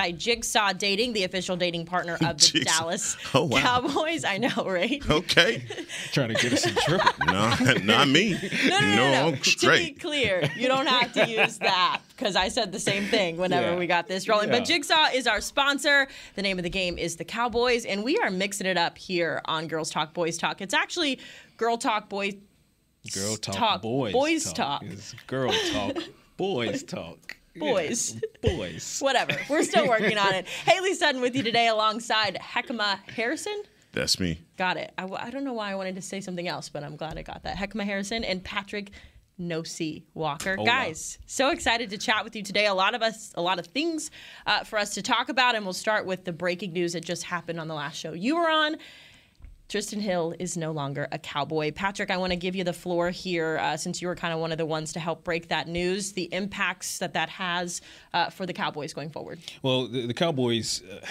By Jigsaw Dating, the official dating partner of the Jigsaw. Dallas Oh, wow. Cowboys. I know, right? Okay. Trying to get us in trouble. No, not me. No, no, no, no. I'm To be clear, you don't have to use that because I said the same thing whenever Yeah. we got this rolling. But Jigsaw is our sponsor. The name of the game is the Cowboys, and we are mixing it up here on Girls Talk Boys Talk. It's actually Girl Talk Boys. Girl talk, Talk, boys, boys talk. It's girl talk, boys talk. Boys. Yeah, boys. Whatever. We're still working on it. Haley Sutton with you today alongside Heckma Harrison. That's me. Got it. I don't know why I wanted to say something else, but I'm glad I got that. Heckma Harrison and Patrick Nosey Walker. wow. Guys, so excited to chat with you today. A lot of us, a lot of things uh, for us to talk about, and we'll start with the breaking news that just happened on the last show you were on. Trysten Hill is no longer a cowboy. Patrick, I want to give you the floor here uh, since you were kind of one of the ones to help break that news, the impacts that that has uh, for the Cowboys going forward. Well, the, the Cowboys, uh,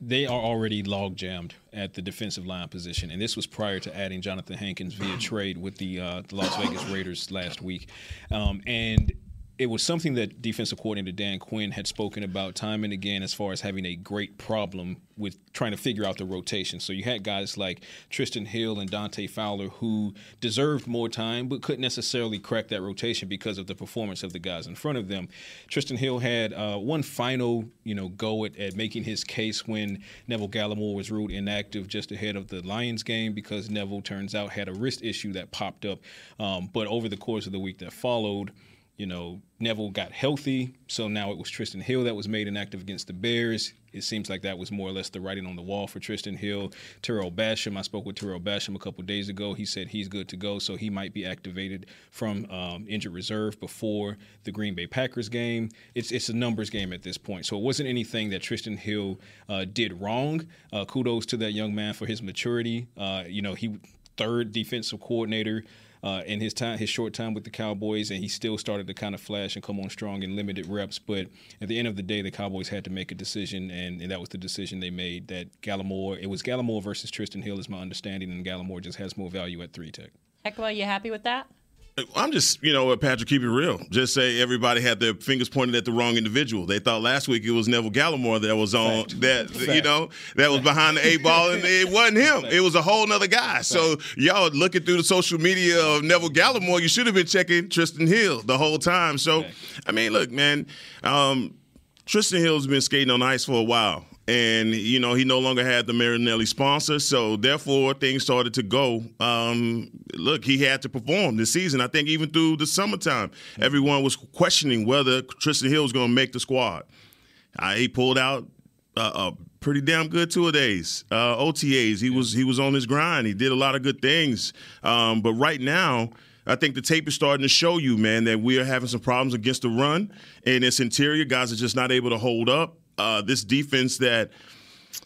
they are already log jammed at the defensive line position, and this was prior to adding Jonathan Hankins via trade with the, uh, the Las Vegas Raiders last week, um, and. It was something that defensive coordinator Dan Quinn had spoken about time and again as far as having a great problem with trying to figure out the rotation. So you had guys like Trysten Hill and Dante Fowler who deserved more time but couldn't necessarily crack that rotation because of the performance of the guys in front of them. Trysten Hill had uh, one final, you know, go at, at making his case when Neville Gallimore was ruled inactive just ahead of the Lions game because Neville turns out had a wrist issue that popped up. Um, but over the course of the week that followed, you know, Neville got healthy, so now it was Trysten Hill that was made inactive against the Bears. It seems like that was more or less the writing on the wall for Trysten Hill. Tarell Basham, I spoke with Tarell Basham a couple days ago. He said he's good to go, so he might be activated from um, injured reserve before the Green Bay Packers game. It's it's a numbers game at this point, so it wasn't anything that Trysten Hill uh, did wrong. Uh, kudos to that young man for his maturity. Uh, you know, he third defensive coordinator uh, in his time, his short time with the Cowboys, and he still started to kind of flash and come on strong in limited reps. But at the end of the day, the Cowboys had to make a decision, and, and that was the decision they made. That Gallimore, it was Gallimore versus Trysten Hill, is my understanding, and Gallimore just has more value at three tech. Heckma, you happy with that? I'm just, you know, Patrick, keep it real. Just say everybody had their fingers pointed at the wrong individual. They thought last week it was Neville Gallimore that was on that, you know, that was behind the eight ball, and it wasn't him. It was a whole nother guy. So y'all looking through the social media of Neville Gallimore, you should have been checking Trysten Hill the whole time. So, I mean, look, man, um, Trysten Hill's been skating on ice for a while. And, you know, he no longer had the Marinelli sponsor. So, therefore, things started to go. Um, look, he had to perform this season. I think even through the summertime, everyone was questioning whether Trysten Hill was going to make the squad. Uh, he pulled out uh, a pretty damn good two days. Uh, OTAs. He was he was on his grind. He did a lot of good things. Um, but right now, I think the tape is starting to show you, man, that we are having some problems against the run and its interior. Guys are just not able to hold up. Uh, this defense that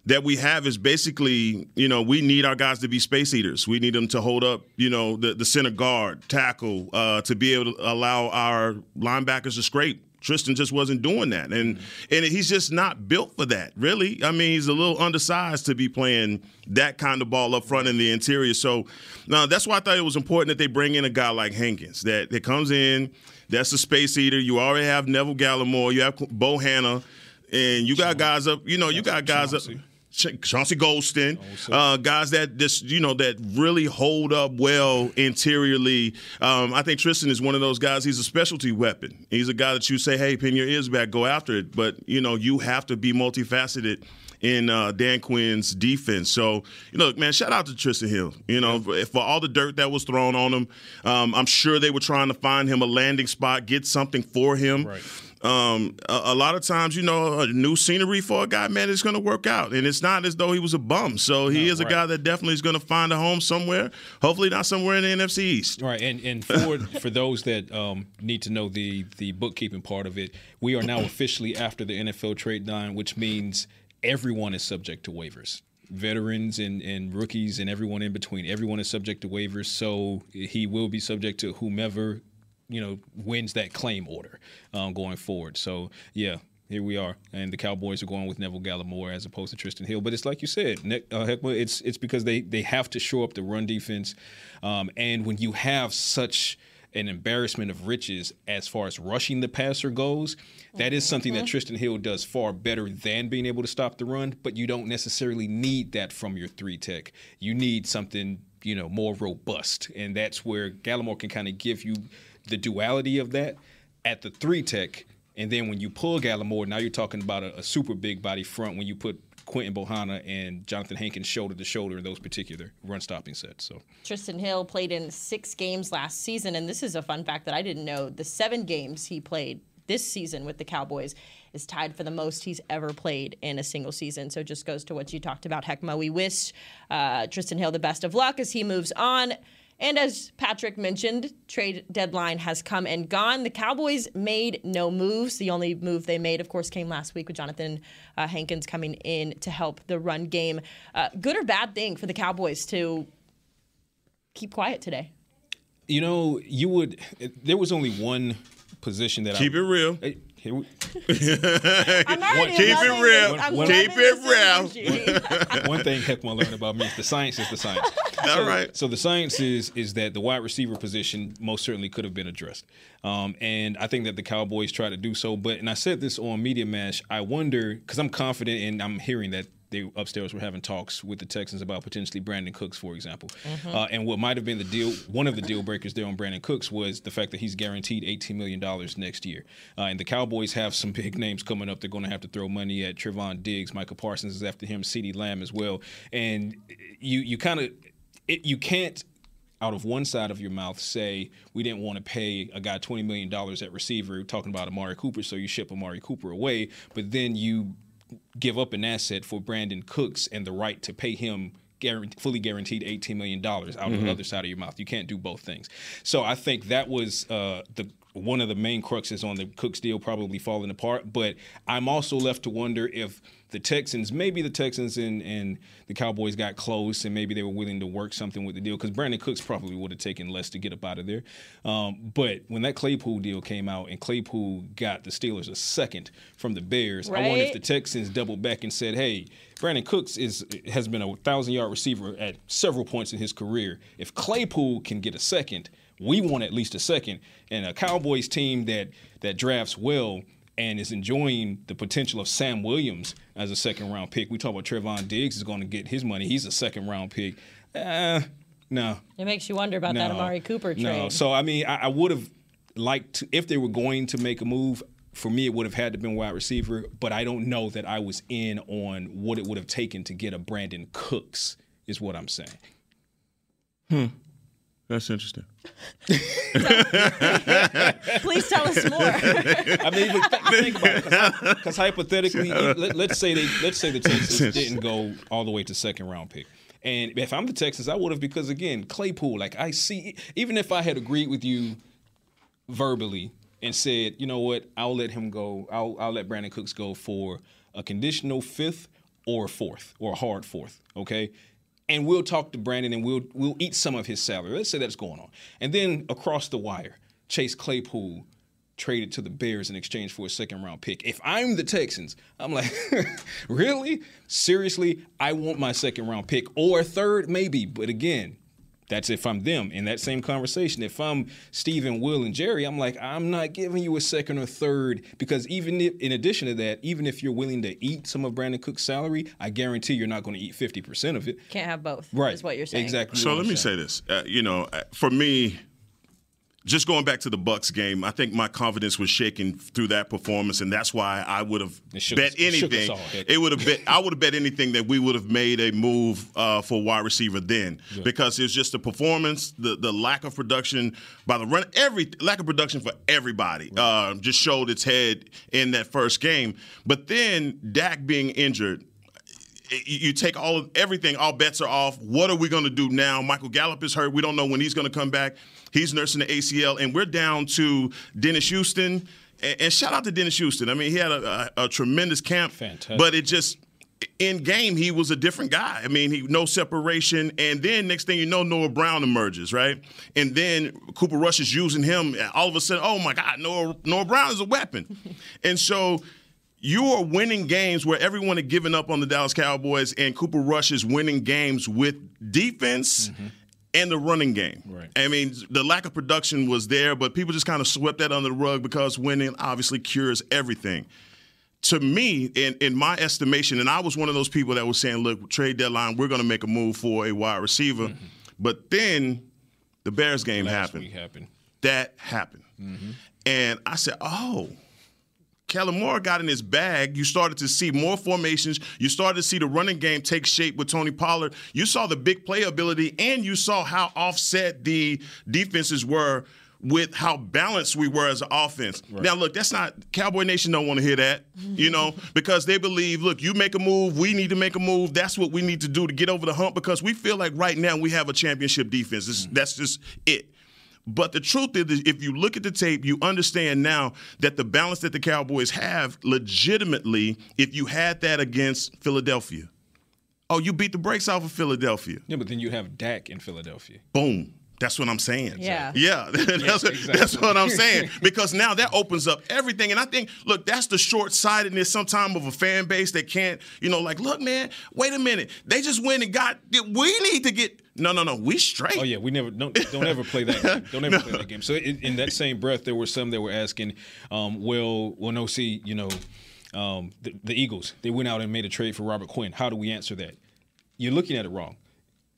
that we have is basically, you know, we need our guys to be space eaters. We need them to hold up, you know, the, the center guard, tackle, uh, to be able to allow our linebackers to scrape. Trysten just wasn't doing that, and and he's just not built for that. Really, I mean, he's a little undersized to be playing that kind of ball up front in the interior. So, now that's why I thought it was important that they bring in a guy like Hankins that that comes in. That's a space eater. You already have Neville Gallimore. You have Bohanna, and you got guys up. You know, you got guys up. Chauncey. Ch- Chauncey Golston, uh, guys that just you know that really hold up well interiorly. Um, I think Trysten is one of those guys. He's a specialty weapon. He's a guy that you say, "Hey, pin your ears back, go after it." But you know, you have to be multifaceted in uh, Dan Quinn's defense. So, you know, man, shout out to Trysten Hill. You know, for, for all the dirt that was thrown on him, um, I'm sure they were trying to find him a landing spot, get something for him. Right um, a, a, lot of times, you know, a new scenery for a guy, man, it's going to work out. And it's not as though he was a bum. So he no, is a guy that definitely is going to find a home somewhere. Hopefully, not somewhere in the NFC East. Right. And and for for those that um, need to know the the bookkeeping part of it, we are now officially after the NFL trade deadline, which means everyone is subject to waivers veterans and, and rookies and everyone in between. Everyone is subject to waivers, so he will be subject to whomever you know wins that claim order um, going forward. So yeah, here we are, and the Cowboys are going with Neville Gallimore as opposed to Trysten Hill. But it's like you said, Nick, uh, Heckma, it's it's because they they have to show up the run defense, um, and when you have such an embarrassment of riches as far as rushing the passer goes. That is something that mm-hmm. Trysten Hill does far better than being able to stop the run, but you don't necessarily need that from your three tech. You need something, you know, more robust. And that's where Gallimore can kind of give you the duality of that at the three tech, and then when you pull Gallimore, now you're talking about a, a super big body front when you put Quinton Bohanna and Jonathan Hankins shoulder to shoulder in those particular run stopping sets. So Trysten Hill played in six games last season, and this is a fun fact that I didn't know. The seven games he played this season with the Cowboys is tied for the most he's ever played in a single season. So just goes to what you talked about, Heck, Heckma. We wish uh, Trysten Hill the best of luck as he moves on. And as Patrick mentioned, trade deadline has come and gone. The Cowboys made no moves. The only move they made, of course, came last week with Jonathan uh, Hankins coming in to help the run game. Uh, good or bad thing for the Cowboys to keep quiet today? You know, you would. There was only one position that I keep I, it real. Here we, keep it real. I'm keep it real. one thing Heck want to learn about me is the science is the science. So, All right. So the science is is that the wide receiver position most certainly could have been addressed, um, and I think that the Cowboys try to do so. But and I said this on Media Mash. I wonder because I'm confident and I'm hearing that they upstairs were having talks with the Texans about potentially Brandin Cooks, for example. Mm-hmm. Uh, and what might have been the deal, one of the deal breakers there on Brandin Cooks was the fact that he's guaranteed $18 million next year. Uh, and the Cowboys have some big names coming up. They're going to have to throw money at Trevon Diggs. Micah Parsons is after him, CeeDee Lamb as well. And you, you kind of, you can't out of one side of your mouth say we didn't want to pay a guy $20 million at receiver talking about Amari Cooper so you ship Amari Cooper away but then you give up an asset for Brandin Cooks and the right to pay him fully guaranteed $18 million out mm-hmm. of the other side of your mouth. You can't do both things. So I think that was uh, the one of the main cruxes on the Cooks deal probably falling apart. But I'm also left to wonder if the Texans, maybe the Texans and, and the Cowboys got close and maybe they were willing to work something with the deal because Brandin Cooks probably would have taken less to get up out of there. Um, but when that Claypool deal came out and Claypool got the Steelers a second from the Bears, right? I wonder if the Texans doubled back and said, hey, Brandin Cooks is has been a thousand yard receiver at several points in his career. If Claypool can get a second, we want at least a second. And a Cowboys team that that drafts well and is enjoying the potential of Sam Williams as a second round pick. We talk about Trevon Diggs is going to get his money. He's a second round pick. Uh, no. It makes you wonder about no, that Amari Cooper trade. No. So I mean, I, I would have liked to, if they were going to make a move. For me, it would have had to been wide receiver, but I don't know that I was in on what it would have taken to get a Brandin Cooks. Is what I'm saying. Hmm. That's interesting. Please tell us more. I mean, think about it, because hypothetically, let, us say they let's say the Texans didn't go all the way to second round pick. And if I'm the Texans, I would have because again, Claypool, like I see, even if I had agreed with you verbally and said, you know what, I'll let him go, I'll I'll let Brandin Cooks go for a conditional fifth or fourth or a hard fourth. Okay, and we'll talk to Brandin and we'll we'll eat some of his salary. Let's say that's going on. And then across the wire, Chase Claypool traded to the Bears in exchange for a second round pick. If I'm the Texans, I'm like, really? Seriously? I want my second round pick or third, maybe. But again, that's if I'm them in that same conversation. If I'm Stephen, Will, and Jerry, I'm like, I'm not giving you a second or third because even if, in addition to that, even if you're willing to eat some of Brandin Cook's salary, I guarantee you're not going to eat 50% of it. Can't have both. Right. Is what you're saying. Exactly. So let me say this. Uh, you know, uh, for me, just going back to the Bucks game, I think my confidence was shaken through that performance, and that's why I would have bet us- it anything. heck. It would have bet. I would have bet anything that we would have made a move uh, for wide receiver then, because it was just the performance, the the lack of production by the run, every lack of production for everybody, uh, just showed its head in that first game. But then Dak being injured you take all of everything, all bets are off. What are we going to do now? Michael Gallup is hurt. We don't know when he's going to come back. He's nursing the ACL, and we're down to Dennis Houston. And, and shout out to Dennis Houston. I mean, he had a, a, a tremendous camp, Fantastic. but it just in game he was a different guy. I mean, he no separation, and then next thing you know, Noah Brown emerges, right? And then Cooper Rush is using him. All of a sudden, oh my God, Noah Noah Brown is a weapon, and so you are winning games where everyone had given up on the Dallas Cowboys, and Cooper Rush is winning games with defense mm-hmm. and the running game. Right. I mean, the lack of production was there, but people just kind of swept that under the rug because winning obviously cures everything. To me, in, in my estimation, and I was one of those people that was saying, look, trade deadline, we're going to make a move for a wide receiver. Mm-hmm. But then the Bears game Last happened happened. that happened. Mm-hmm. And I said, oh, Kellen Moore got in his bag. You started to see more formations. You started to see the running game take shape with Tony Pollard. You saw the big play ability, and you saw how offset the defenses were with how balanced we were as an offense. Now, look, that's not Cowboy Nation don't want to hear that, you know, because they believe, look, you make a move, we need to make a move. That's what we need to do to get over the hump because we feel like right now we have a championship defense. That's just it. But the truth is, if you look at the tape, you understand now that the balance that the Cowboys have, legitimately, if you had that against Philadelphia, oh, you beat the brakes off of Philadelphia. Yeah, but then you have Dak in Philadelphia. Boom. That's what I'm saying. Yeah. Yeah. that's, exactly. that's what I'm saying. Because now that opens up everything. And I think, look, that's the short sightedness sometimes of a fan base that can't, you know, like, look, man, wait a minute. They just went and got, we need to get, no, no, no, we straight. Oh yeah, we never don't don't ever play that. Game. Don't ever play that game. So in, in that same breath, there were some that were asking, um, "Well, well, no, see, you know, um, the, the Eagles they went out and made a trade for Robert Quinn. How do we answer that? You're looking at it wrong.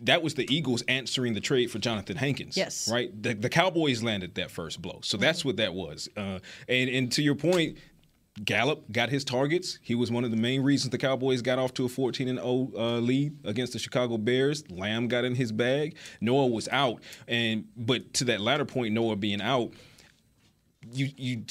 That was the Eagles answering the trade for Jonathan Hankins. Yes. right. The, the Cowboys landed that first blow, so that's what that was. Uh, and and to your point. Gallup got his targets. He was one of the main reasons the Cowboys got off to a 14 and 0 uh, lead against the Chicago Bears. Lamb got in his bag. Noah was out, and but to that latter point, Noah being out, you you.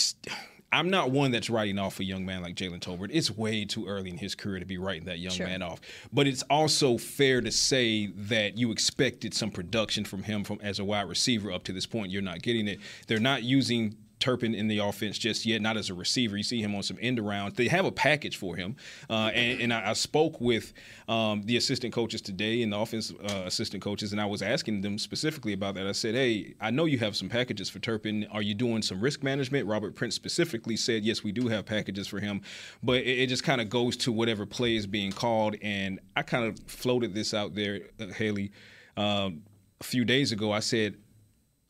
I'm not one that's writing off a young man like Jalen Tolbert. It's way too early in his career to be writing that young Sure. man off. But it's also fair to say that you expected some production from him from as a wide receiver up to this point. You're not getting it. They're not using Turpin in the offense just yet, not as a receiver. You see him on some end arounds. They have a package for him. Uh, and, and I, I spoke with um, the assistant coaches today and the offense uh, assistant coaches, and I was asking them specifically about that. I said, hey, I know you have some packages for Turpin. Are you doing some risk management? Robert Prince specifically said, yes, we do have packages for him. But it, it just kind of goes to whatever play is being called. And I kind of floated this out there, uh, Haley, um, a few days ago. I said,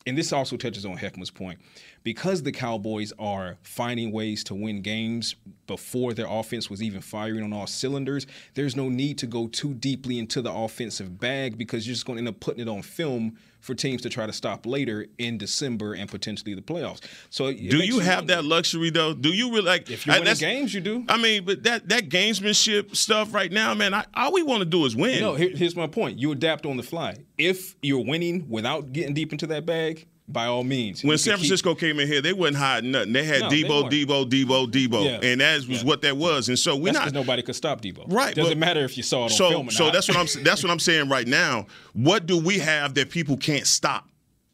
and this also touches on Heckman's point. Because the Cowboys are finding ways to win games before their offense was even firing on all cylinders, there's no need to go too deeply into the offensive bag because you're just going to end up putting it on film for teams to try to stop later in December and potentially the playoffs. So Do you have wonder. that luxury though? Do you really like? If you're I- winning games, you do. I mean, but that that gamesmanship stuff right now, man. I, all we want to do is win. No, here, here's my point. You adapt on the fly. If you're winning without getting deep into that bag, by all means. when San can keep- Francisco came in here, they wasn't hiding nothing. They had No, they Deebo, weren't. Deebo, Deebo, Deebo, Yeah. and that was Yeah. what that was. And so we're not because nobody could stop Deebo. Right, Doesn't but- matter if you saw it on so film or so not. that's what I'm that's what I'm saying right now. What do we have that people can't stop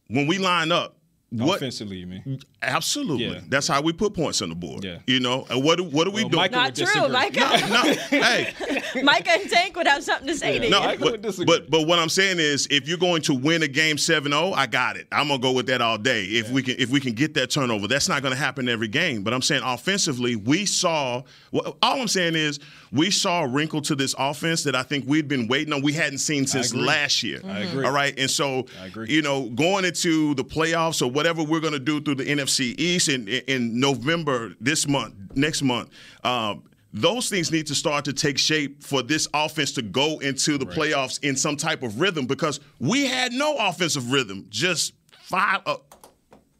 when we line up? What Offensively, you mean? Absolutely? Yeah. That's how we put points on the board. Yeah. You know, and what do, what do we Well, do? Michael Not would true. disagree. Micah, no, hey, Micah and Tank would have something to say to no, you. I but, would disagree. but but what I'm saying is, if you're going to win a game 7-0, I got it. I'm gonna go with that all day. If we can if we can get that turnover, that's not gonna happen every game. But I'm saying offensively, we saw. Well, all I'm saying is we saw a wrinkle to this offense that I think we'd been waiting on. We hadn't seen since last year. I agree. All right, and so I agree. you know, going into the playoffs or whatever we're gonna do through the NFC East in in November this month, next month. Um, those things need to start to take shape for this offense to go into the playoffs in some type of rhythm because we had no offensive rhythm just five uh,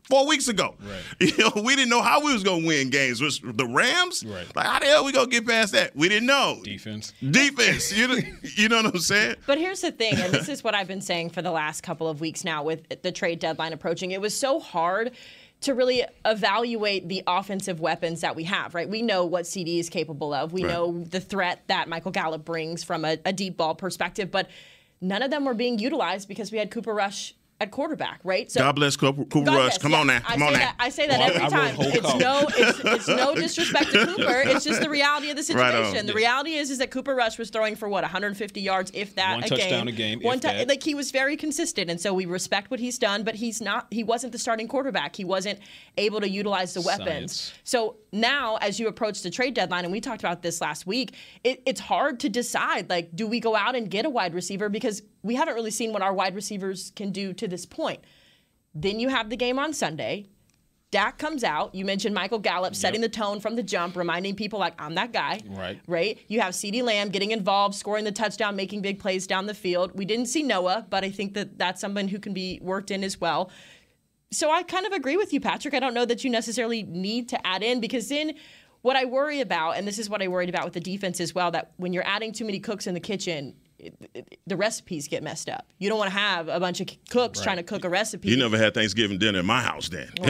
four weeks ago. Right. You know, we didn't know how we was gonna win games. Was the Rams? Right. Like how the hell are we gonna get past that? We didn't know. Defense. Defense. you know, you know what I'm saying? But here's the thing, and this is what I've been saying for the last couple of weeks now with the trade deadline approaching. It was so hard to really evaluate the offensive weapons that we have, right? We know what CeeDee is capable of. We Right. know the threat that Michael Gallup brings from a, a deep ball perspective, but none of them were being utilized because we had Cooper Rush at quarterback, right? So God bless Cooper, Cooper God Rush. bless, Come yeah. on now. Come say on now. that, I say that Well, every I wrote time. whole It's column. no, it's, it's no disrespect to Cooper. It's just the reality of the situation. on. the reality is, is that Cooper Rush was throwing for what 150 yards, if that, One a touchdown game. a game, One if tou- that. like he was very consistent, and so we respect what he's done. But he's not. He wasn't the starting quarterback. He wasn't able to utilize the weapons. Science. So now, as you approach the trade deadline, and we talked about this last week, it, it's hard to decide. Like, do we go out and get a wide receiver because we haven't really seen what our wide receivers can do to this point. Then you have the game on Sunday. Dak comes out. You mentioned Michael Gallup setting the tone from the jump, reminding people like I'm that guy. Right. Right. You have CeeDee Lamb getting involved, scoring the touchdown, making big plays down the field. We didn't see Noah, but I think that that's someone who can be worked in as well. So I kind of agree with you, Patrick. I don't know that you necessarily need to add in because then what I worry about, and this is what I worried about with the defense as well, that when you're adding too many cooks in the kitchen, it, it, the recipes get messed up. You don't want to have a bunch of cooks trying to cook a recipe. You never had Thanksgiving dinner at my house, then. you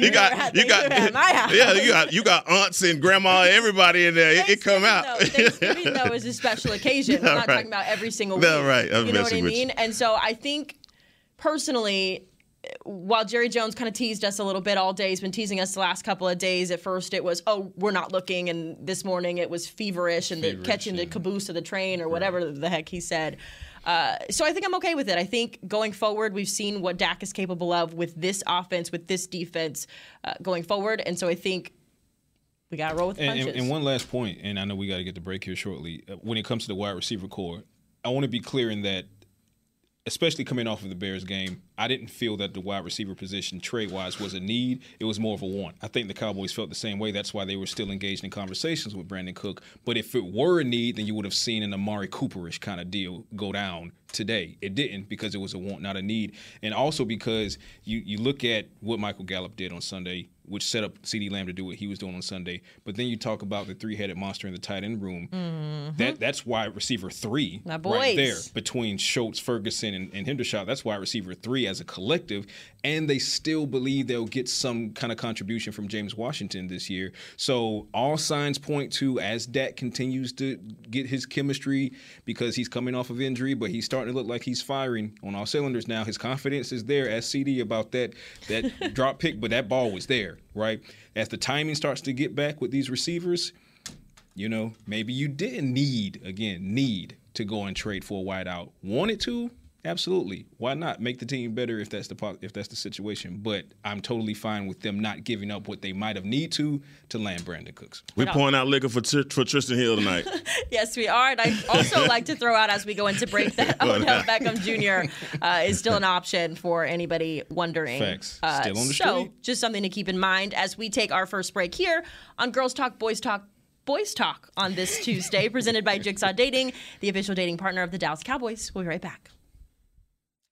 never got, you got, at my house. yeah, you got, you got aunts and grandma, everybody in there. It, it come out. Though, Thanksgiving though is a special occasion. We're not right. talking about every single week. No, right. I'm you know what I with you. mean? And so I think personally, while Jerry Jones kind of teased us a little bit all day, he's been teasing us the last couple of days. At first, it was, oh, we're not looking, and this morning it was feverish and the, Feverish, catching the caboose of the train or whatever the heck he said. Uh, so I think I'm okay with it. I think going forward, we've seen what Dak is capable of with this offense, with this defense uh, going forward, and so I think we got to roll with the And, punches. and, and one last point, and I know we got to get the break here shortly. Uh, When it comes to the wide receiver core, I want to be clear in that, especially coming off of the Bears game, I didn't feel that the wide receiver position trade wise was a need. It was more of a want. I think the Cowboys felt the same way. That's why they were still engaged in conversations with Brandin Cook. But if it were a need, then you would have seen an Amari Cooperish kind of deal go down today. It didn't because it was a want, not a need. And also because you, you look at what Michael Gallup did on Sunday, which set up CeeDee Lamb to do what he was doing on Sunday. But then you talk about the three headed monster in the tight end room. Mm-hmm. That That's wide receiver three right there between Schultz, Ferguson, and, and Hendershot. That's wide receiver three as a collective. And they still believe they'll get some kind of contribution from James Washington this year. So all signs point to as Dak continues to get his chemistry because he's coming off of injury, but he's starting to look like he's firing on all cylinders now. His confidence is there as CeeDee about that that drop pick, but that ball was there, right? As the timing starts to get back with these receivers, you know, maybe you didn't need, again, need to go and trade for a wideout. Wanted to? Absolutely. Why not make the team better if that's the po- if that's the situation? But I'm totally fine with them not giving up what they might have need to to land Brandin Cooks. We're pouring out liquor for Tr- for Trysten Hill tonight. Yes, we are. And I also like to throw out as we go into break that Odell Beckham Jr. Uh, is still an option for anybody wondering. Facts. Uh, Still on the so, street. just something to keep in mind as we take our first break here on Girls Talk, Boys Talk. Boys Talk on this Tuesday, presented by Jigsaw Dating, the official dating partner of the Dallas Cowboys. We'll be right back.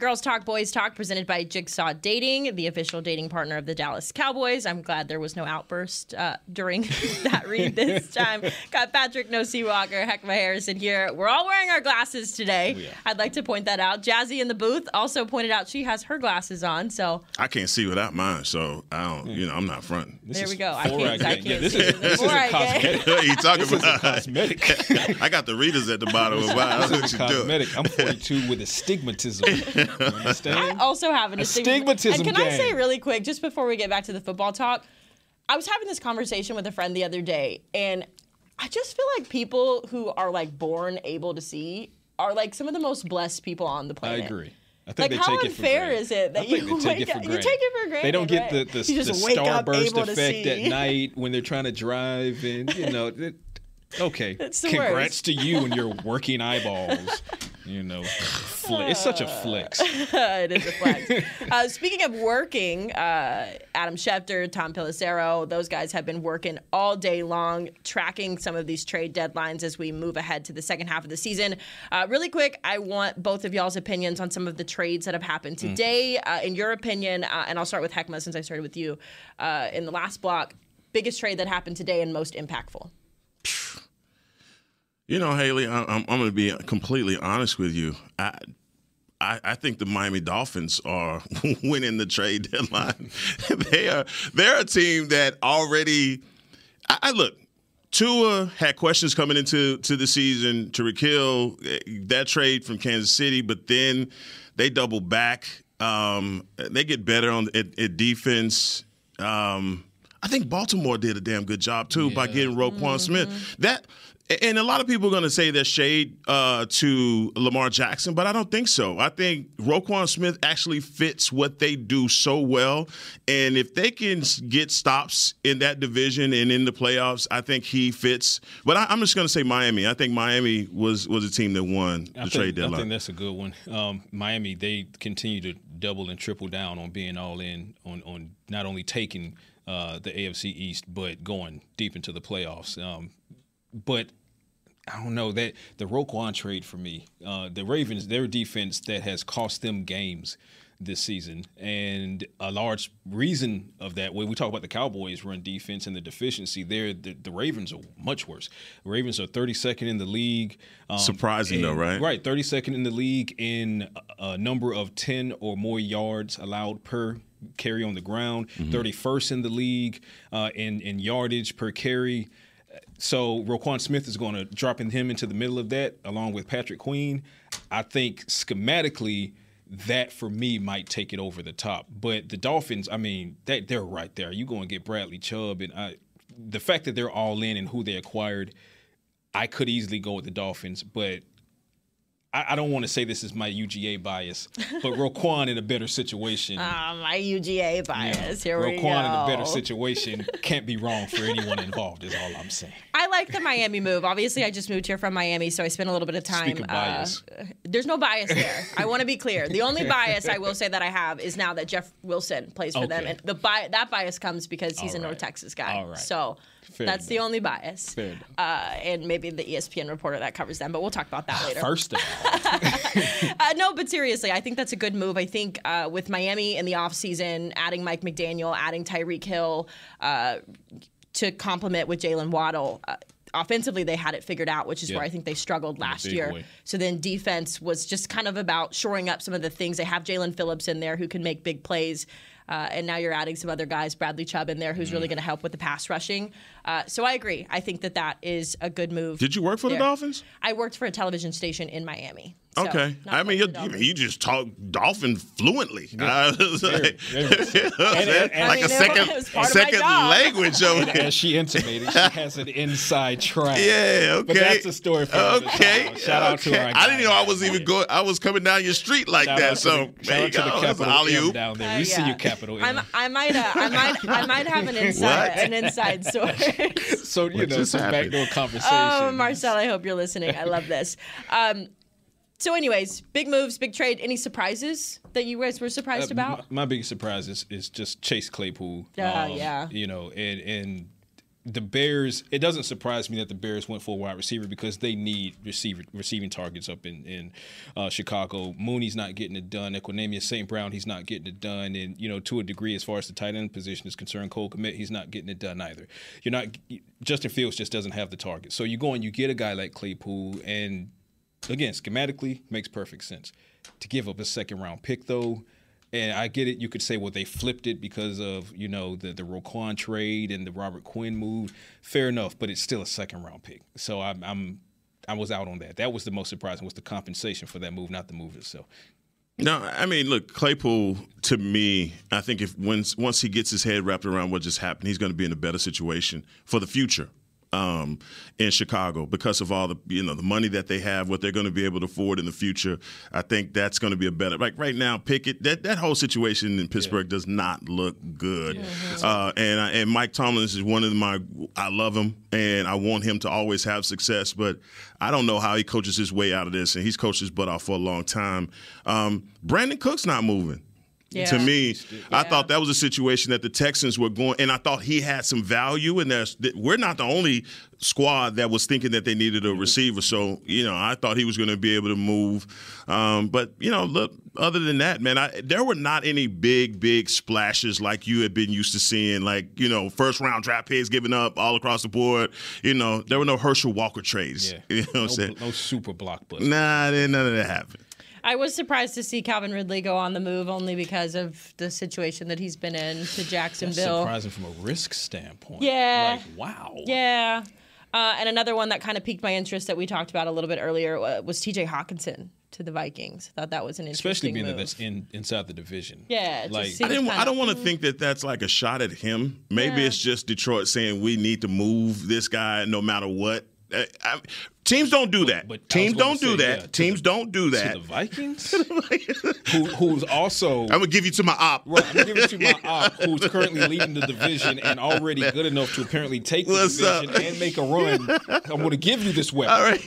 Girls Talk, Boys Talk, presented by Jigsaw Dating, the official dating partner of the Dallas Cowboys. I'm glad there was no outburst uh, during that read this time. Got Patrick No Walker, Heckma Harrison here. We're all wearing our glasses today. I'd like to point that out. Jazzy in the booth also pointed out she has her glasses on. So I can't see without mine, so I don't. You know, I'm not fronting. there we go. I can't, I can't Yeah, this see. is, this is a Fluoride gang. cosmetic. you talking This is a? I got the readers at the bottom of mine. That's This what is you do. cosmetic. I'm 42 with astigmatism. I also have an Astigmatism And can I say really quick, just before we get back to the football talk, I was having this conversation with a friend the other day, and I just feel like people who are like born able to see are like some of the most blessed people on the planet. I agree. I Like how take it for unfair is it that you take wake it for up- you granted. take it for granted? They don't get the, right? the, the up starburst effect at night when they're trying to drive, and you know, okay. Congrats worst. to you and your working eyeballs. You know, fle- it's such a flex. it is a flex. uh, speaking of working, uh, Adam Schefter, Tom Pelissero, those guys have been working all day long, tracking some of these trade deadlines as we move ahead to the second half of the season. Uh, really quick, I want both of y'all's opinions on some of the trades that have happened Mm. today. Uh, in your opinion, uh, and I'll start with Heckma since I started with you uh, in the last block. Biggest trade that happened today and most impactful. You know, Haley, I, I'm, I'm going to be completely honest with you. I, I, I think the Miami Dolphins are winning the trade deadline. they are they're a team that already. I, I look. Tua had questions coming into to the season. Tyreek Hill, eh, that trade from Kansas City, but then they double back. Um, they get better on at, at defense. Um, I think Baltimore did a damn good job too by getting Roquan Smith. That and a lot of people are going to say there's shade uh, to Lamar Jackson, but I don't think so. I think Roquan Smith actually fits what they do so well, and if they can get stops in that division and in the playoffs, I think he fits. But I, I'm just going to say Miami. I think Miami was was a team that won the think, trade deadline. I think that's a good one. Um, Miami, they continue to double and triple down on being all in on on not only taking uh, the AFC East but going deep into the playoffs. Um, but I don't know that the Roquan trade for me, uh, the Ravens, their defense that has cost them games this season, and a large reason of that. When we talk about the Cowboys' run defense and the deficiency, there the, the Ravens are much worse. The Ravens are 32nd in the league. Um, Surprising though, right? Right, 32nd in the league in a, a number of 10 or more yards allowed per carry on the ground. 31st in the league uh, in in yardage per carry. So Roquan Smith is going to dropping him into the middle of that along with Patrick Queen. I think schematically that for me might take it over the top. But the Dolphins, I mean, they, they're right there. You going to get Bradley Chubb and I, the fact that they're all in and who they acquired, I could easily go with the Dolphins, but I, I don't want to say this is my UGA bias, but Roquan in a better situation. Ah, my UGA bias. Here we Roquan go. in a better situation can't be wrong for anyone involved. Is all I'm saying. I like the Miami move. Obviously, I just moved here from Miami, so I spent a little bit of time. Speak of bias. Uh, there's no bias there. I want to be clear. The only bias I will say that I have is now that Jeff Wilson plays for them, and the bi- that bias comes because he's All a North. Texas guy. All right. So Fair that's the only bias. Fair enough. Uh, and maybe the ESPN reporter that covers them, but we'll talk about that later. First of all, Uh, no, but seriously, I think that's a good move. I think uh, with Miami in the offseason, adding Mike McDaniel, adding Tyreek Hill uh, to complement with Jaylen Waddle, uh, offensively they had it figured out, which is Yeah. where I think they struggled last year. way. So then defense was just kind of about shoring up some of the things. They have Jaelan Phillips in there who can make big plays. Uh, and now you're adding some other guys, Bradley Chubb in there, who's Mm. really going to help with the pass rushing. Uh, so I agree. I think that that is a good move. Did you work for the. Dolphins? I worked for a television station in Miami. So, Okay. I mean, you, for you, Dolphins. you just talk dolphin fluently. I was like, very much so. you know what I'm And- and- like I a mean, it second, was part of my second language over there. As she intimated, she has an inside track. Yeah, okay. But that's a story for another Okay. time. Shout out to okay. our I didn't guy know I was even going. I was coming down your street like Shout that. out to So shout there you out to the go. That's an capital alley oop. down there. Uh, we see yeah. you, capital M. I'm, I might, uh, I might, I might have an inside, What? an inside source. so you What know just some happened? backdoor conversation. Oh, Marcel, I hope you're listening. I love this. Um, so, anyways, big moves, big trade. Any surprises that you guys were surprised Uh, about? My, my biggest surprise is, is just Chase Claypool. Yeah, yeah. You know, and and the Bears. It doesn't surprise me that the Bears went for a wide receiver because they need receiver receiving targets up in in uh, Chicago. Mooney's not getting it done. Equanimeous St. Brown, he's not getting it done. And you know, to a degree, as far as the tight end position is concerned, Cole Kmet, he's not getting it done either. You're not. Justin Fields just doesn't have the target. So you go and you get a guy like Claypool and again, schematically makes perfect sense. To give up a second round pick though, and I get it, you could say well they flipped it because of, you know, the the Roquan trade and the Robert Quinn move. Fair enough, but it's still a second round pick. So I'm I'm I was out on that. That was the most surprising was the compensation for that move, not the move itself. No, I mean, look, Claypool. To me, I think if once once he gets his head wrapped around what just happened, he's going to be in a better situation for the future um, in Chicago because of all the you know the money that they have, what they're going to be able to afford in the future. I think that's going to be a better. Like right now, Pickett, that that whole situation in Pittsburgh does not look good. Uh, and I, and Mike Tomlins is one of my. I love him and I want him to always have success, but I don't know how he coaches his way out of this, and he's coached his butt off for a long time. Um, Brandin Cook's not moving. Yeah. To me, I thought that was a situation that the Texans were going, and I thought he had some value. And there's, we're not the only squad that was thinking that they needed a receiver. So you know, I thought he was going to be able to move. Um, but you know, look, other than that, man, I, there were not any big, big splashes like you had been used to seeing. Like you know, first round draft picks given up all across the board. You know, there were no Herschel Walker trades. Yeah. You know what I'm no, saying? no super blockbuster. Nah, none of that happened. I was surprised to see Calvin Ridley go on the move only because of the situation that he's been in to That's Jacksonville. surprising from a risk standpoint. Yeah. Like, wow. Yeah. Uh, and another one that kind of piqued my interest that we talked about a little bit earlier uh, was TJ Hockenson to the Vikings. Thought that was an interesting Especially being move. that that's in inside the division. Yeah, Like I didn't. I don't want to think that that's like a shot at him. Maybe Yeah. it's just Detroit saying we need to move this guy no matter what. Uh, I, teams don't do that. But teams don't do say, that. yeah, teams the- don't do that. the Vikings, who, who's also I'm gonna give you to my op. Right, I'm giving it to my op, who's currently leading the division and already good enough to apparently take the What's division up? and make a run. I'm going to give you this weapon. All right.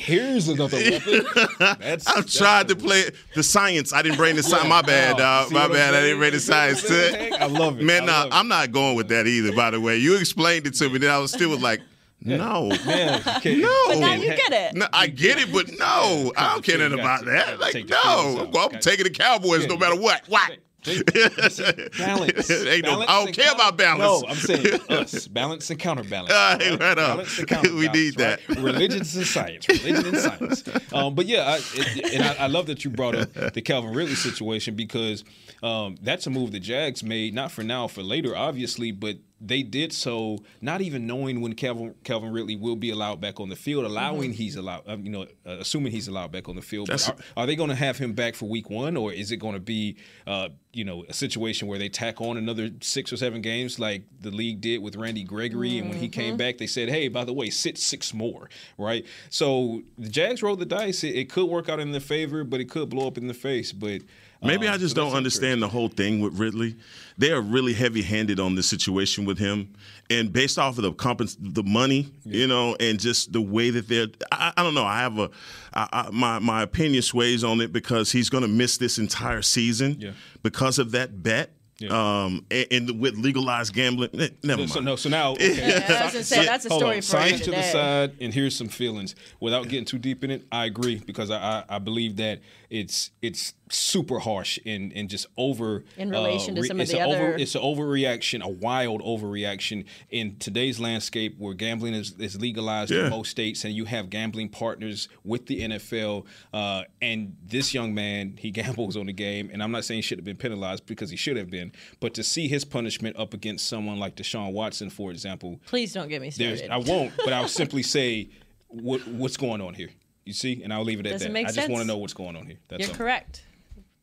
Here's another weapon. That's, I'm that's trying to play the science. I didn't bring the science. Yeah, my bad, dog. My bad. I didn't bring the You see what I'm science. I love it. Man, nah. I'm not going with that either. By the way, you explained it to me, then I was still was like, no. Man, okay. No. But now you get it. No, I get it, but no, I don't care You nothing about that. Like, take the feelings no, out. I'm, I'm Okay. taking the Cowboys no matter what. What? Balance. Ain't no- I don't and care about balance. No, I'm saying us. Balance and counterbalance. All right, right on. Balance and We counterbalance, need that. right? Religion and science. Religion and science. Um, but yeah, I, it, and I, I love that you brought up the Calvin Ridley situation because um, that's a move the Jags made, not for now, for later, obviously, but they did so not even knowing when Calvin Calvin Ridley will be allowed back on the field, allowing he's allowed, um, you know, uh, assuming he's allowed back on the field. But are, are they going to have him back for Week One, or is it going to be, uh, you know, a situation where they tack on another six or seven games like the league did with Randy Gregory, and when he came back, they said, "Hey, by the way, sit six more." Right? So the Jags rolled the dice. It, it could work out in their favor, but it could blow up in the face. But Maybe um, I just so don't understand the whole thing with Ridley. They are really heavy-handed on this situation with him, and based off of the compens- the money, you know, and just the way that they're. I, I don't know. I have a I, I, my my opinion sways on it because he's going to miss this entire season Yeah. because of that bet. Yeah. Um, and, and with legalized gambling, eh, never mind. So no, so now okay. Yeah, I was gonna say that's a story on. for Science another to the side, and here's some feelings. Without getting too deep in it, I agree because I, I, I believe that it's it's super harsh and and just over In relation to some of it's the a other- over, it's an overreaction, a wild overreaction in today's landscape where gambling is, is legalized Yeah. in most states, and you have gambling partners with the NFL. Uh, and this young man, he gambles on the game, and I'm not saying he should have been penalized because he should have been, but to see his punishment up against someone like Deshaun Watson, for example, Please don't get me started. I won't, but I'll simply say what what's going on here. You see, and I'll leave it at Doesn't that. make I just want to know what's going on here. That's You're all. correct.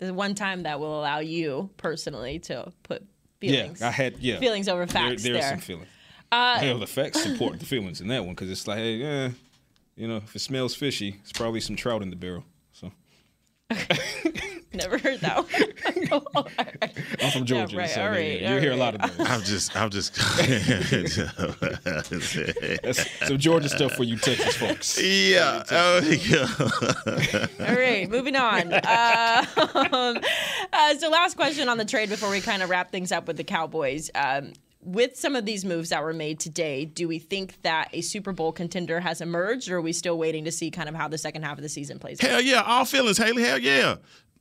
There's one time that will allow you personally to put feelings. Yeah, feelings. I had yeah feelings over There- facts There's there. Are some feelings. Uh, Hell, the facts support the feelings in that one because it's like, hey, yeah, you know, if it smells fishy, it's probably some trout in the barrel. So Never heard that one. I'm from Georgia, right, so all yeah, right, you all hear a lot of those. I'm just, I'm just. That's some Georgia stuff for you Texas folks. yeah. Oh, yeah. All right, moving on. Uh, um, uh, so, last question on the trade before we kind of wrap things up with the Cowboys. Um, with some of these moves that were made today, do we think that a Super Bowl contender has emerged, or are we still waiting to see kind of how the second half of the season plays out? Hell yeah, all feelings, Haley. Hell yeah.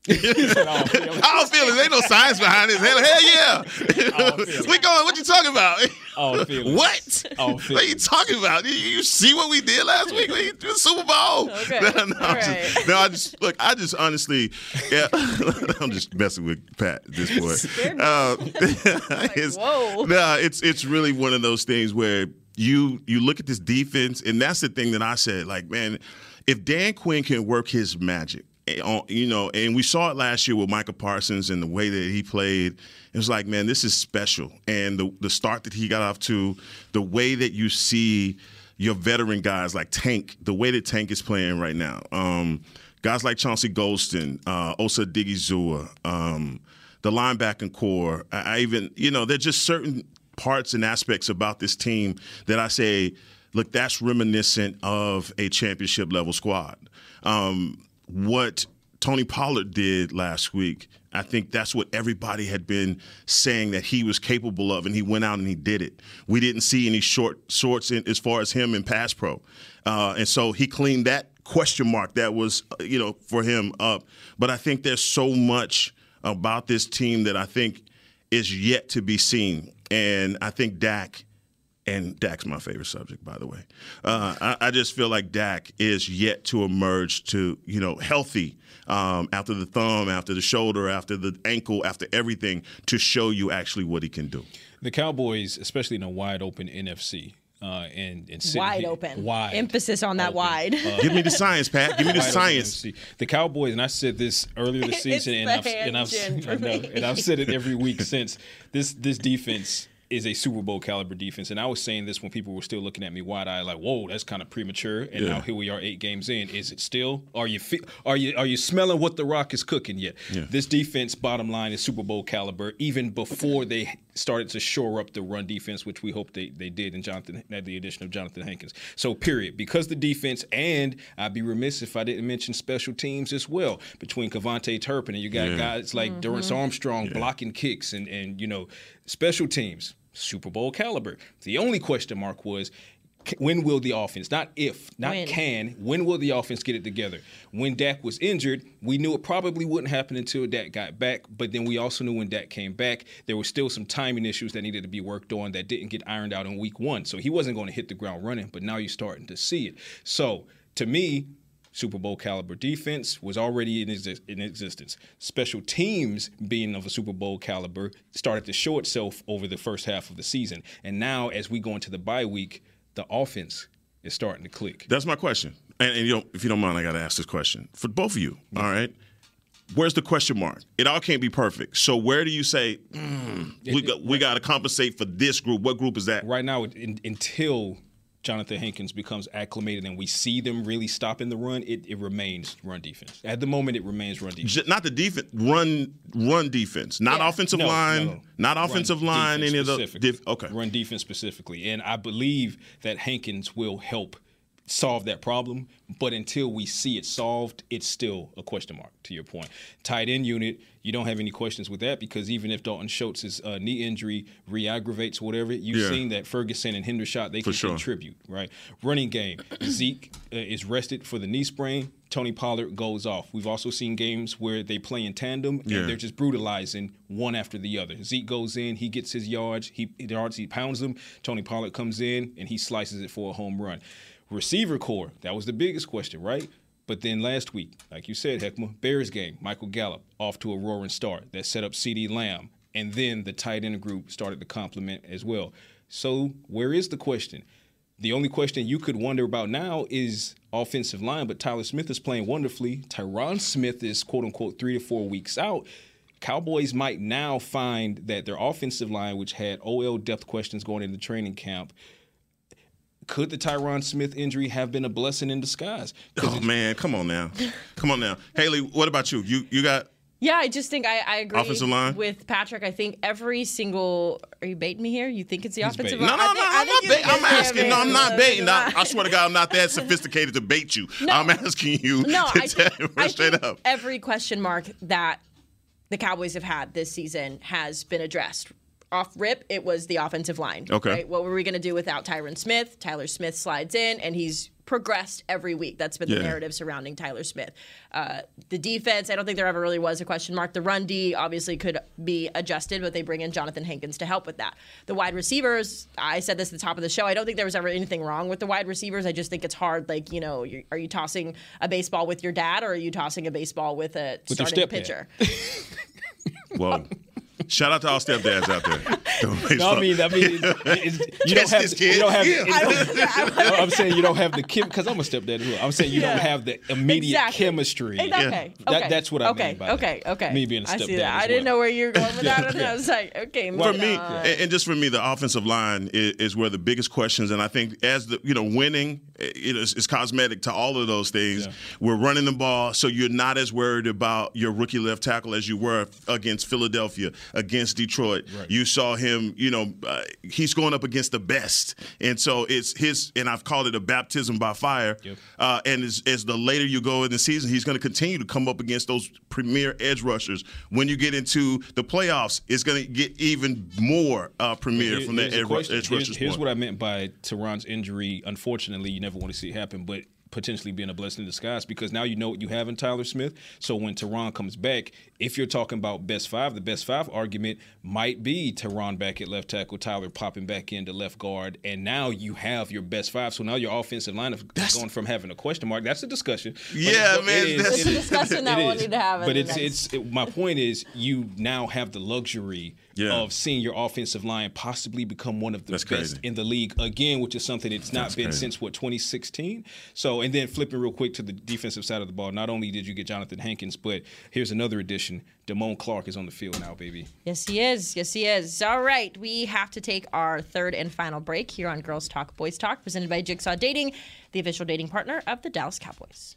All feelings. Ain't no science behind this. Hell, hell yeah. we going. What you talking about? All feelings. What? All What are you talking about? You, you see what we did last week? We did Super Bowl. Okay. No, no, All I'm just, no, I just look. I just honestly, yeah. I'm just messing with Pat at this point. Uh, it's, whoa. No, it's it's really one of those things where you you look at this defense, and that's the thing that I said. Like, man, if Dan Quinn can work his magic, on- you know, and we saw it last year with Micah Parsons and the way that he played. It was like, man, this is special. And the the start that he got off to, the way that you see your veteran guys like Tank, the way that Tank is playing right now. Um, guys like Chauncey Golston, uh, Osa Odighizuwa, um, the linebacking corps. I, I even, you know, there's just certain parts and aspects about this team that I say, look, that's reminiscent of a championship level squad. Um, what Tony Pollard did last week, I think that's what everybody had been saying that he was capable of, and he went out and he did it. We didn't see any short shorts in, as far as him in pass pro, uh, and so he cleaned that question mark that was, uh, you know, for him up. But I think there's so much about this team that I think is yet to be seen, and I think Dak and Dak's my favorite subject, by the way. Uh, I, I just feel like Dak is yet to emerge to, you know, healthy um, after the thumb, after the shoulder, after the ankle, after everything to show you actually what he can do. The Cowboys, especially in a wide open NFC, uh, and, and Wide here- open. wide Emphasis on that open. wide. Uh, Give me the science, Pat. Give me the science. NFC. The Cowboys, and I said this earlier this season, and I've, and I've, I know, and I've said it every week since. This this defense is a Super Bowl caliber defense, and I was saying this when people were still looking at me wide eyed, like, "Whoa, that's kind of premature." And Yeah. now here we are, eight games in. Is it still? Are you fe- are you are you smelling what the Rock is cooking yet? Yeah. This defense, bottom line, is Super Bowl caliber, even before they started to shore up the run defense, which we hope they, they did in Jonathan at the addition of Jonathan Hankins. So period. Because the defense and I'd be remiss if I didn't mention special teams as well. Between KaVontae Turpin and you got Yeah. guys like Dorance mm-hmm. Armstrong blocking kicks and, and you know, special teams, Super Bowl caliber. The only question mark was when will the offense, not if, not When. can, when will the offense get it together? When Dak was injured, we knew it probably wouldn't happen until Dak got back, but then we also knew when Dak came back, there were still some timing issues that needed to be worked on that didn't get ironed out in week one. So he wasn't going to hit the ground running, but now you're starting to see it. So to me, Super Bowl caliber defense was already in, exi- in existence. Special teams being of a Super Bowl caliber started to show itself over the first half of the season. And now, as we go into the bye week, the offense is starting to click. That's my question. And, and you if you don't mind, I got to ask this question for both of you. All right. Where's the question mark? It all can't be perfect. So where do you say mm, we got, we got to compensate for this group? What group is that? right now in, until Jonathan Hankins becomes acclimated and we see them really stopping the run, it, it remains run defense. At the moment, it remains run defense. Not the defense, run run defense, not Yeah. offensive No, line, no, no. not Run offensive line. Any of the okay. run defense specifically, and I believe that Hankins will help solve that problem. But until we see it solved, it's still a question mark. To your point, tight end unit, you don't have any questions with that because even if Dalton Schultz's uh, knee injury re-aggravates whatever, you've Yeah. seen that Ferguson and Hendershot they can sure. contribute, right? Running game, Zeke uh, is rested for the knee sprain. Tony Pollard goes off. We've also seen games where they play in tandem and Yeah. they're just brutalizing one after the other. Zeke goes in, he gets his yards, he yards, he pounds them. Tony Pollard comes in and he slices it for a home run. Receiver corps, that was the biggest question, right? But then last week, like you said, Heckma, Bears game, Michael Gallup off to a roaring start that set up CeeDee Lamb. And then the tight end group started to complement as well. So where is the question? The only question you could wonder about now is offensive line, but Tyler Smith is playing wonderfully. Tyron Smith is quote unquote three to four weeks out. Cowboys might now find that their offensive line, which had OL depth questions going into training camp, could the Tyron Smith injury have been a blessing in disguise? Oh man, come on now, come on now, Haley. What about you? You you got Yeah, I just think I, I agree Offensive line? with Patrick. I think every single. Are you baiting me here? You think it's the offensive baiting. line? No, no, I no. think- I I'm not you bait. think I'm asking. No, I'm not baiting. I. I swear to God, I'm not that sophisticated to bait you. I'm asking you No, to I tell think, me I straight think up. every question mark that the Cowboys have had this season has been addressed. Off rip, it was the offensive line. Okay. Right? What were we going to do without Tyron Smith? Tyler Smith slides in, and he's progressed every week. That's been the narrative surrounding Tyler Smith. Uh, the defense, I don't think there ever really was a question mark. The run D obviously could be adjusted, but they bring in Jonathan Hankins to help with that. The wide receivers, I said this at the top of the show. I don't think there was ever anything wrong with the wide receivers. I just think it's hard. Like, you know, you are you tossing a baseball with your dad, or are you tossing a baseball with a With starting stepdad. pitcher? Whoa. Shout out to all stepdads out there. No, I mean, I mean, it's, it's, you don't Catch have this the- kid. you don't have. Yeah. the- I'm saying you don't have the chem because I'm a stepdad as well. I'm saying you Yeah. don't have the immediate Exactly. chemistry. Okay, okay, That- okay. that's what I okay, mean by okay, that. okay. Me being a I see stepdad that. as I didn't know where you were going with that. Yeah. I was like, okay, for me, uh, on. and, and just for me, the offensive line is, is where the biggest questions. And I think as the you know winning, it is, is cosmetic to all of those things. Yeah. We're running the ball, so you're not as worried about your rookie left tackle as you were against Philadelphia, against Detroit. You saw him. You know, uh, he's going up against the best, and so it's his. And I've called it a baptism by fire. Yep. Uh, and as, as the later you go in the season, he's going to continue to come up against those premier edge rushers. When you get into the playoffs, it's going to get even more uh, premier Here- from that edge, edge Here's, rushers. here's point. what I meant by Tyron's injury. Unfortunately, you never want to see it happen, but potentially being a blessing in disguise because now you know what you have in Tyler Smith. So when Tyron comes back, if you're talking about best five, the best five argument might be Tyron back at left tackle, Tyler popping back into left guard, and now you have your best five. So now your offensive line is going from having a question mark. That's a discussion. Yeah, it- man, it is- that's- It's it a is- discussion that it we'll need to have But it's it's it, my point is you now have the luxury Yeah. of seeing your offensive line possibly become one of the That's best crazy. in the league again, which is something it's not That's been crazy. since what 2016. So, and then flipping real quick to the defensive side of the ball. Not only did you get Jonathan Hankins, but here's another addition: Damone Clark is on the field now, baby. Yes, he is. Yes, he is. All right, we have to take our third and final break here on Girls Talk Boys Talk, presented by Jigsaw Dating, the official dating partner of the Dallas Cowboys.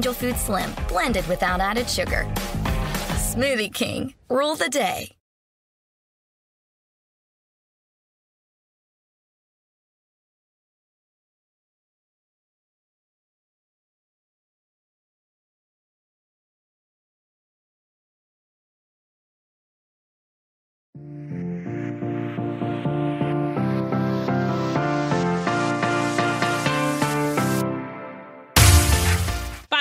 Food Slim, blended without added sugar. Smoothie King. Rule the day.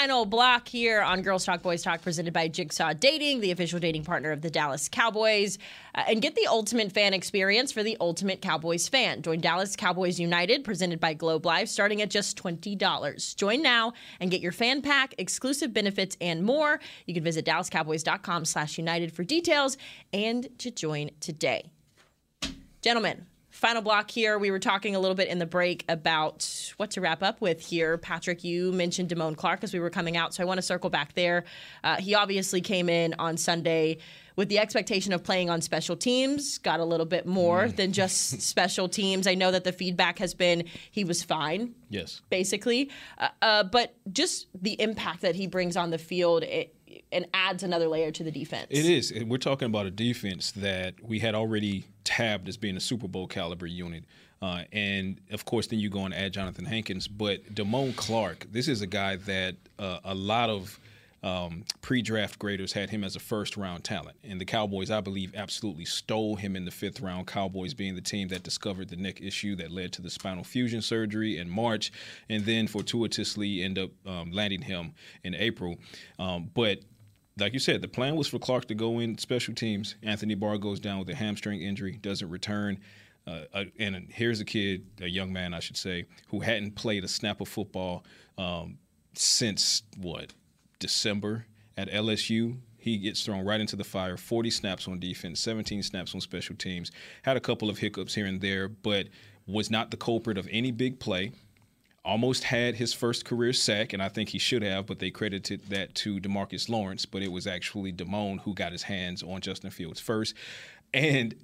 Final block here on Girls Talk Boys Talk, presented by Jigsaw Dating, the official dating partner of the Dallas Cowboys. Uh, and get the ultimate fan experience for the ultimate Cowboys fan. Join Dallas Cowboys United, presented by Globe Life, starting at just $20. Join now and get your fan pack, exclusive benefits, and more. You can visit dallascowboys.com slash united for details and to join today. Gentlemen, final block here. We were talking a little bit in the break about what to wrap up with here. Patrick, you mentioned Damone Clark as we were coming out, so I want to circle back there. Uh, he obviously came in on Sunday with the expectation of playing on special teams, got a little bit more than just special teams. I know that the feedback has been he was fine. Yes. Basically, uh, uh, but just the impact that he brings on the field. It, and adds another layer to the defense. It is. We're talking about a defense that we had already tabbed as being a Super Bowl caliber unit. Uh, and of course, then you go and add Jonathan Hankins. But Damone Clark, this is a guy that uh, a lot of um, pre-draft graders had him as a first-round talent, and the Cowboys, I believe, absolutely stole him in the fifth round. Cowboys being the team that discovered the neck issue that led to the spinal fusion surgery in March, and then fortuitously end up um, landing him in April. Um, but like you said, the plan was for Clark to go in special teams. Anthony Barr goes down with a hamstring injury, doesn't return. Uh, uh, and here's a kid, a young man, I should say, who hadn't played a snap of football um, since what December at LSU. He gets thrown right into the fire. 40 snaps on defense, 17 snaps on special teams. Had a couple of hiccups here and there, but was not the culprit of any big play almost had his first career sack, and I think he should have, but they credited that to Demarcus Lawrence, but it was actually Damone who got his hands on Justin Fields first. And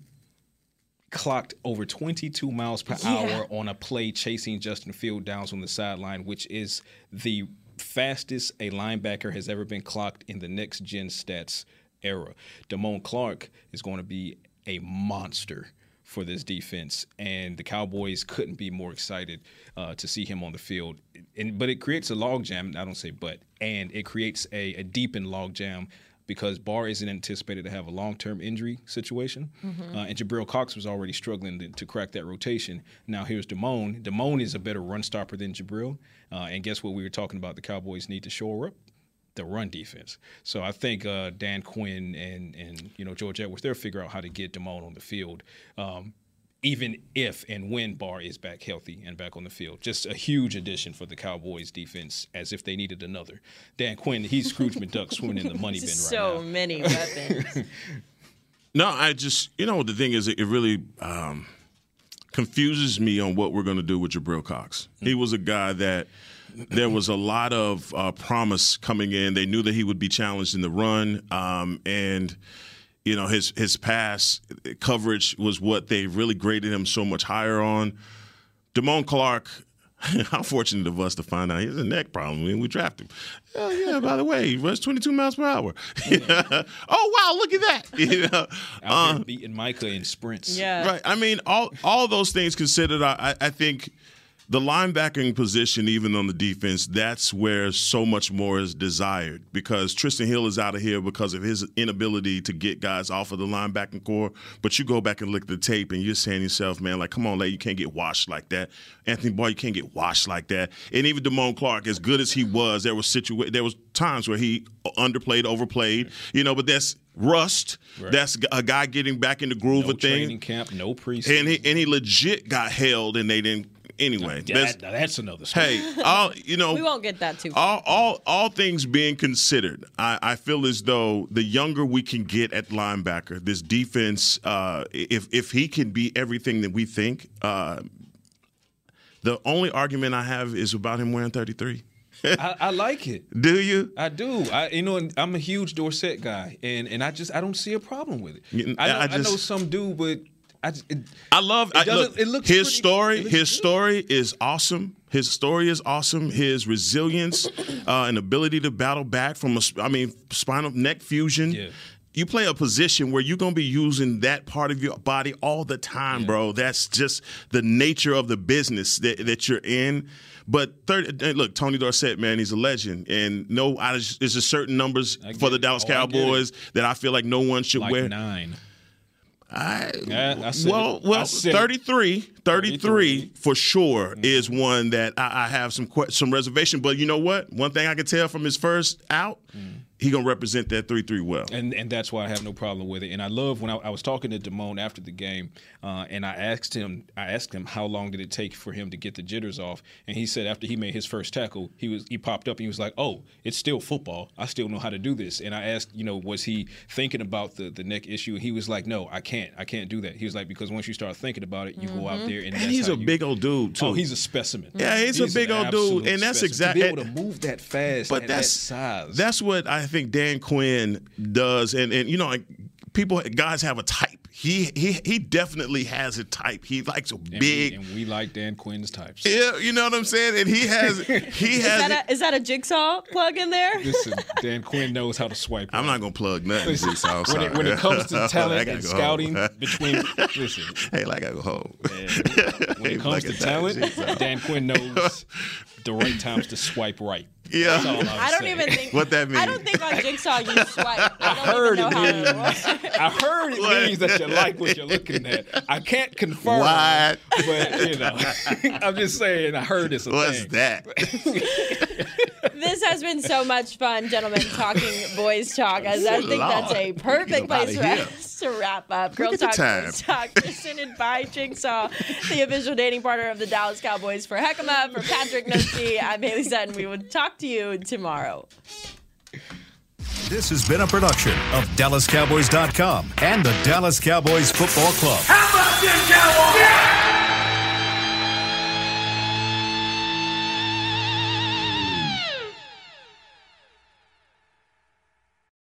clocked over 22 miles per Yeah. hour on a play chasing Justin Field downs on the sideline, which is the fastest a linebacker has ever been clocked in the next gen stats era. Damone Clark is going to be a monster for this defense, and the Cowboys couldn't be more excited uh, to see him on the field. And but it creates a logjam. I don't say but, and it creates a, a deepened logjam because Barr isn't anticipated to have a long-term injury situation, Mhm. uh, and Jabril Cox was already struggling to, to crack that rotation. Now here's Damone. Damone is a better run stopper than Jabril, uh, and guess what? We were talking about the Cowboys need to shore up the run defense. So I think uh, Dan Quinn and and you know George Edwards they'll figure out how to get Damone on the field. Um, even if and when Barr is back healthy and back on the field. Just a huge addition for the Cowboys defense, as if they needed another. Dan Quinn, he's Scrooge McDuck swimming in the money bin right so now. So many weapons. No, I just you know the thing is it really um, confuses me on what we're going to do with Jabril Cox. He was a guy that there was a lot of uh, promise coming in. They knew that he would be challenged in the run, um, and you know his his pass coverage was what they really graded him so much higher on. Damone Clark. How fortunate of us to find out he has a neck problem when we draft him. Oh yeah, by the way, he runs 22 miles per hour. oh wow, look at that. You know, Out there um, beating Micah in sprints. Yeah, Right. I mean, all all those things considered, I, I think the linebacking position, even on the defense, that's where so much more is desired because Trysten Hill is out of here because of his inability to get guys off of the linebacking corps. But you go back and look at the tape and you're saying to yourself, man, like, come on, lad, you can't get washed like that. Anthony Boy, you can't get washed like that. And even Damone Clark, as good as he was, there was situa- there was times where he underplayed, overplayed, you know, but that's rust. Right. That's a guy getting back in the groove No of things. training camp, no preseason. And he and he legit got held, and they didn't. Anyway, That- that's- now that's another story. hey, all you know, we won't get that too far. all, all all things being considered, I, I feel as though the younger we can get at linebacker, this defense, uh, if if he can be everything that we think, uh, the only argument I have is about him wearing thirty three. I, I like it. Do you? I do. I you know I'm a huge Dorsett guy, and and I just I don't see a problem with it. I know, I I know some do, but I, just, it, I love. I, look, it looks his pretty- story. it looks His good. story is awesome. His story is awesome. His resilience uh, and ability to battle back from a, I mean, spinal neck fusion. Yeah. You play a position where you're gonna be using that part of your body all the time, bro. That's just the nature of the business that, that you're in. But third, look, Tony Dorsett, man, he's a legend, and no, I, there's just certain numbers for the. Dallas Oh. Cowboys that I feel like no one should like wear. nine. I, Yeah, well, well, said 33, 33, 33. for sure is one that I, I have some que- some reservation. But you know what? One thing I can tell from his first out, he gonna represent that three three well. and and that's why I have no problem with it. And I love when I, I was talking to Damone after the game, uh, and I asked him, I asked him how long did it take for him to get the jitters off, and he said after he made his first tackle, he was he popped up and he was like, oh, it's still football. I still know how to do this. And I asked, you know, was he thinking about the the neck issue? And he was like, no, I can't, I can't do that. He was like, because once you start thinking about it, you go out there and, And that's he's how a you- big old dude too. Oh, he's a specimen. Yeah, he's a big old dude, and that's exactly to be able to move that fast, but at that's that size. That's what I think Dan Quinn does, and and you know, like, people guys have a type. He he he definitely has a type. He likes a and we- big. and we like Dan Quinn's types. yeah, you know what I'm saying, and he has he Is has. that, a, is that a jigsaw plug in there? Listen, Dan Quinn knows how to swipe. I'm right. not gonna plug nothing. Listen, Jigsaw, when, it, when it comes to talent and scouting home. between, listen, hey, like I go home. when it comes to talent, Dan Quinn knows the right times to swipe right. Yeah. I'm don't saying. even think What that means. I don't think on Jigsaw you swipe. I don't heard even know it how it. I heard it What? means that you like what you're looking at. I can't confirm, What? but you know, I'm just saying. I heard it's a What's thing. that? This has been so much fun, gentlemen, talking boys talk. As I think that's a perfect place for us to wrap up. Girl at the Talk time. Boys Talk presented by Jigsaw, the official dating partner of the Dallas Cowboys. For Heckama, for Patrick Nochi, I'm Haley Sutton. We will talk to you tomorrow. This has been a production of DallasCowboys.com and the Dallas Cowboys Football Club. How about this,